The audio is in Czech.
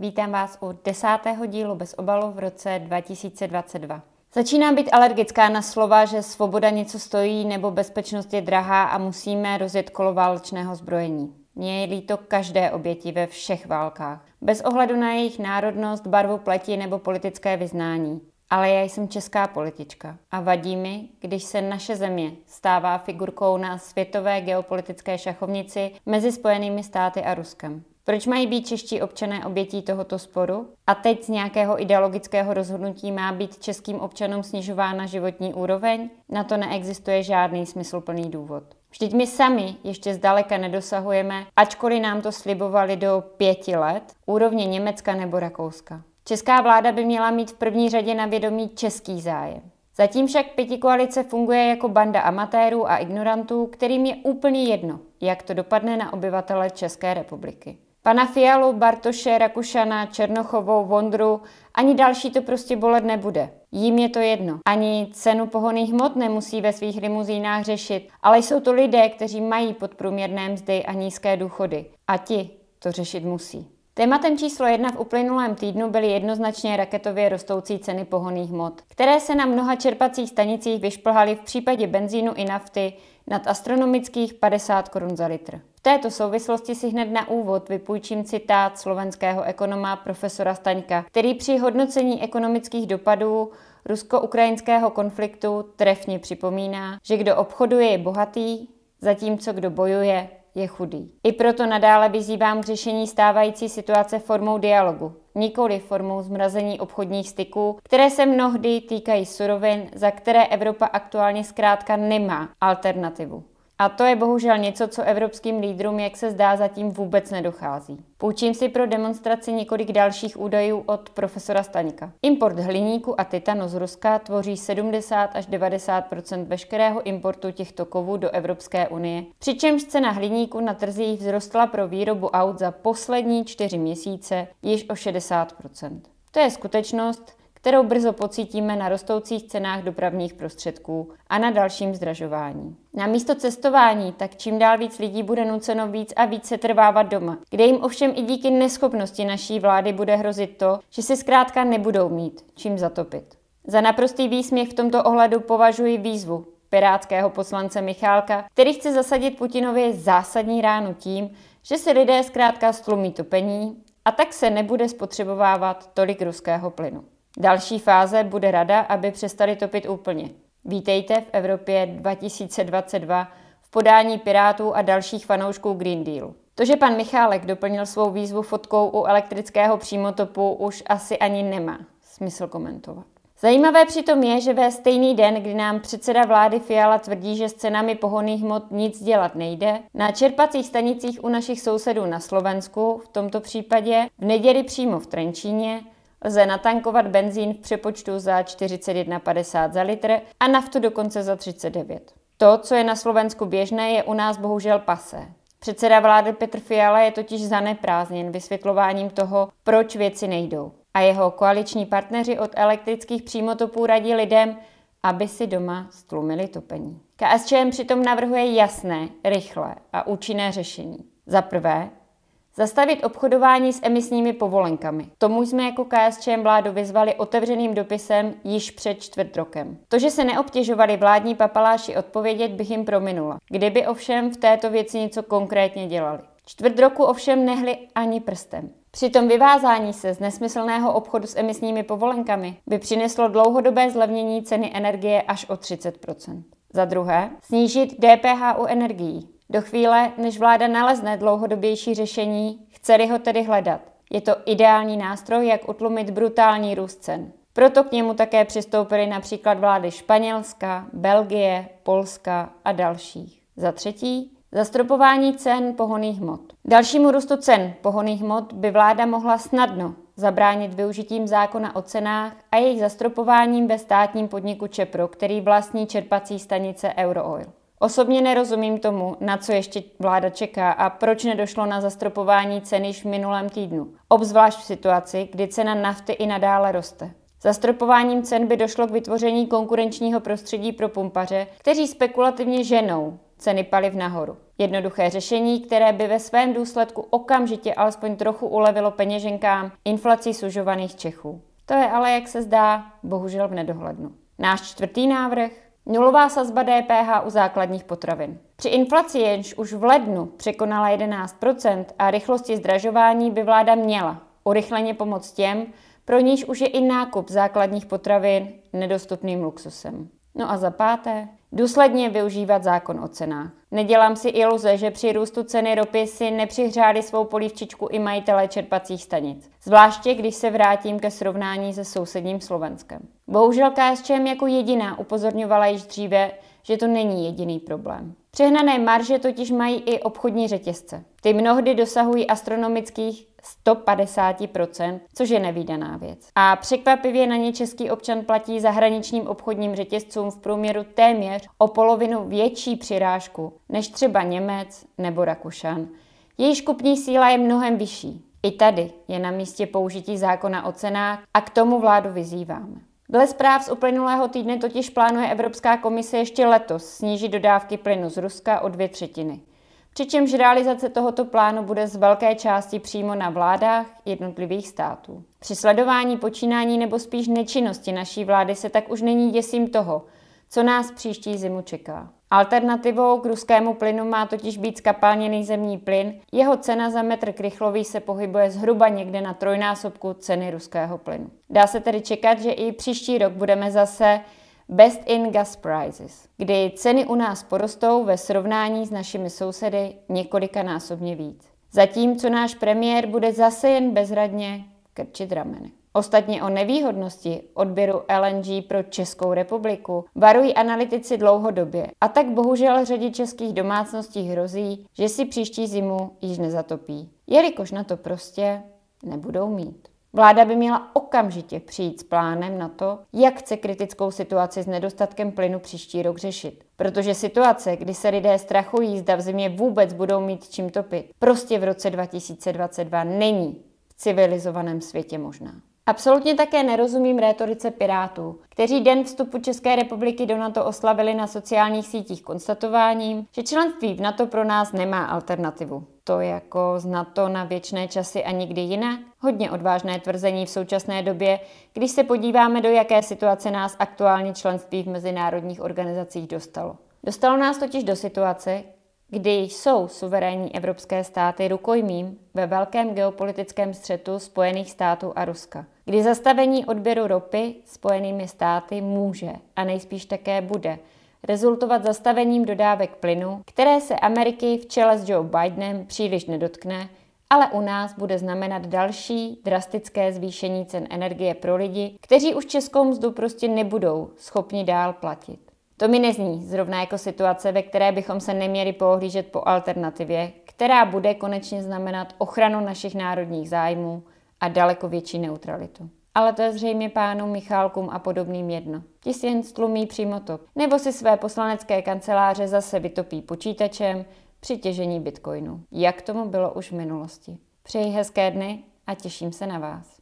Vítám vás u desátého dílu bez obalu v roce 2022. Začínám být alergická na slova, že svoboda něco stojí nebo bezpečnost je drahá a musíme rozjet kolo válečného zbrojení. Mně je líto každé oběti ve všech válkách, bez ohledu na jejich národnost, barvu pleti nebo politické vyznání. Ale já jsem česká politička a vadí mi, když se naše země stává figurkou na světové geopolitické šachovnici mezi Spojenými státy a Ruskem. Proč mají být čeští občané obětí tohoto sporu? A teď z nějakého ideologického rozhodnutí má být českým občanům snižována životní úroveň? Na to neexistuje žádný smysluplný důvod. Vždyť my sami ještě zdaleka nedosahujeme, ačkoliv nám to slibovali do pěti let, úrovně Německa nebo Rakouska. Česká vláda by měla mít v první řadě na vědomí český zájem. Zatím však pětikoalice funguje jako banda amatérů a ignorantů, kterým je úplně jedno, jak to dopadne na obyvatele České republiky. Pana Fialu, Bartoše, Rakušana, Černochovou, Vondru, ani další to prostě bolet nebude. Jím je to jedno. Ani cenu pohoných hmot nemusí ve svých limuzínách řešit, ale jsou to lidé, kteří mají podprůměrné mzdy a nízké důchody. A ti to řešit musí. Tématem číslo jedna v uplynulém týdnu byly jednoznačně raketově rostoucí ceny pohoných hmot, které se na mnoha čerpacích stanicích vyšplhaly v případě benzínu i nafty nad astronomických 50 korun za litr. Této souvislosti si hned na úvod vypůjčím citát slovenského ekonoma profesora Staňka, který při hodnocení ekonomických dopadů rusko-ukrajinského konfliktu trefně připomíná, že kdo obchoduje je bohatý, zatímco kdo bojuje je chudý. I proto nadále vyzývám k řešení stávající situace formou dialogu, nikoli formou zmrazení obchodních styků, které se mnohdy týkají surovin, za které Evropa aktuálně zkrátka nemá alternativu. A to je bohužel něco, co evropským lídrům, jak se zdá, zatím vůbec nedochází. Půjčím si pro demonstraci několik dalších údajů od profesora Staňka. Import hliníku a titanu z Ruska tvoří 70 až 90% veškerého importu těchto kovů do Evropské unie, přičemž cena hliníku na trzích vzrostla pro výrobu aut za poslední čtyři měsíce již o 60% To je skutečnost, kterou brzo pocítíme na rostoucích cenách dopravních prostředků a na dalším zdražování. Na místo cestování tak čím dál víc lidí bude nuceno víc a víc se trvávat doma, kde jim ovšem i díky neschopnosti naší vlády bude hrozit to, že si zkrátka nebudou mít čím zatopit. Za naprostý výsměch v tomto ohledu považuji výzvu pirátského poslance Michálka, který chce zasadit Putinovi zásadní ránu tím, že si lidé zkrátka stlumí topení a tak se nebude spotřebovávat tolik ruského plynu. Další fáze bude rada, aby přestali topit úplně. Vítejte v Evropě 2022 v podání Pirátů a dalších fanoušků Green Dealu. To, že pan Michálek doplnil svou výzvu fotkou u elektrického přímotopu, už asi ani nemá smysl komentovat. Zajímavé přitom je, že ve stejný den, kdy nám předseda vlády Fiala tvrdí, že s cenami pohoných hmot nic dělat nejde, na čerpacích stanicích u našich sousedů na Slovensku, v tomto případě v neděli přímo v Trenčíně, lze natankovat benzín v přepočtu za 41,50 za litr a naftu dokonce za 39. To, co je na Slovensku běžné, je u nás bohužel pasé. Předseda vlády Petr Fiala je totiž zaneprázdněn vysvětlováním toho, proč věci nejdou. A jeho koaliční partneři od elektrických přímotopů radí lidem, aby si doma stlumili topení. KSČM přitom navrhuje jasné, rychlé a účinné řešení. Za prvé, Zastavit obchodování s emisními povolenkami. Tomu jsme jako KSČM vládu vyzvali otevřeným dopisem již před čtvrt rokem. To, že se neobtěžovali vládní papaláši odpovědět, bych jim prominula. Kdyby ovšem v této věci něco konkrétně dělali. Čtvrt roku ovšem nehli ani prstem. Přitom vyvázání se z nesmyslného obchodu s emisními povolenkami by přineslo dlouhodobé zlevnění ceny energie až o 30% Za druhé, snížit DPH u energií. Do chvíle, než vláda nalezne dlouhodobější řešení, chce ho tedy hledat. Je to ideální nástroj, jak utlumit brutální růst cen. Proto k němu také přistoupily například vlády Španělska, Belgie, Polska a dalších. Za třetí, zastropování cen pohoných hmot. Dalšímu růstu cen pohoných hmot by vláda mohla snadno zabránit využitím zákona o cenách a jejich zastropováním ve státním podniku Čepro, který vlastní čerpací stanice Eurooil. Osobně nerozumím tomu, na co ještě vláda čeká a proč nedošlo na zastropování ceny již v minulém týdnu. Obzvlášť v situaci, kdy cena nafty i nadále roste. Zastropováním cen by došlo k vytvoření konkurenčního prostředí pro pumpaře, kteří spekulativně ženou ceny paliv nahoru. Jednoduché řešení, které by ve svém důsledku okamžitě alespoň trochu ulevilo peněženkám inflací sužovaných Čechů. To je ale, jak se zdá, bohužel v nedohlednu. Náš čtvrtý návrh Nulová sazba DPH u základních potravin. Při inflaci, jenž už v lednu překonala 11% a rychlosti zdražování by vláda měla urychleně pomoct těm, pro níž už je i nákup základních potravin nedostupným luxusem. No a za páté, důsledně využívat zákon o cenách. Nedělám si iluze, že při růstu ceny ropy si nepřihřáli svou polívčičku i majitelé čerpacích stanic. Zvláště, když se vrátím ke srovnání se sousedním Slovenskem. Bohužel KSČM jako jediná upozorňovala již dříve, že to není jediný problém. Přehnané marže totiž mají i obchodní řetězce. Ty mnohdy dosahují astronomických 150%, což je nevýdaná věc. A překvapivě na ně český občan platí zahraničním obchodním řetězcům v průměru téměř o polovinu větší přirážku než třeba Němec nebo Rakušan. Jejíž kupní síla je mnohem vyšší. I tady je na místě použití zákona o cenách a k tomu vládu vyzýváme. Dle zpráv z uplynulého týdne totiž plánuje Evropská komise ještě letos snížit dodávky plynu z Ruska o dvě třetiny. Přičemž realizace tohoto plánu bude z velké části přímo na vládách jednotlivých států. Při sledování počínání nebo spíš nečinnosti naší vlády se tak už není děsím toho, co nás příští zimu čeká. Alternativou k ruskému plynu má totiž být skapalněný zemní plyn. Jeho cena za metr krychlový se pohybuje zhruba někde na trojnásobku ceny ruského plynu. Dá se tedy čekat, že i příští rok budeme zase Best in Gas Prices, kdy ceny u nás porostou ve srovnání s našimi sousedy několikanásobně víc. Zatímco náš premiér bude zase jen bezradně krčit rameny. Ostatně o nevýhodnosti odběru LNG pro Českou republiku varují analytici dlouhodobě a tak bohužel řadě českých domácností hrozí, že si příští zimu již nezatopí, jelikož na to prostě nebudou mít. Vláda by měla okamžitě přijít s plánem na to, jak chce kritickou situaci s nedostatkem plynu příští rok řešit. Protože situace, kdy se lidé strachují, zda v zimě vůbec budou mít čím topit, prostě v roce 2022 není v civilizovaném světě možná. Absolutně také nerozumím rétorice Pirátů, kteří den vstupu České republiky do NATO oslavili na sociálních sítích konstatováním, že členství v NATO pro nás nemá alternativu. To jako z NATO na věčné časy a nikdy jinak? Hodně odvážné tvrzení v současné době, když se podíváme, do jaké situace nás aktuálně členství v mezinárodních organizacích dostalo. Dostalo nás totiž do situace, kdy jsou suverénní evropské státy rukojmím ve velkém geopolitickém střetu Spojených států a Ruska, kdy zastavení odběru ropy Spojenými státy může a nejspíš také bude rezultovat zastavením dodávek plynu, které se Ameriky v čele s Joe Bidenem příliš nedotkne, ale u nás bude znamenat další drastické zvýšení cen energie pro lidi, kteří už českou mzdu prostě nebudou schopni dál platit. To mi nezní zrovna jako situace, ve které bychom se neměli pohlížet po alternativě, která bude konečně znamenat ochranu našich národních zájmů a daleko větší neutralitu. Ale to je zřejmě pánům Michálkům a podobným jedno. Ti si jen stlumí přímo to. Nebo si své poslanecké kanceláře zase vytopí počítačem při těžení bitcoinu. Jak tomu bylo už v minulosti. Přeji hezké dny a těším se na vás.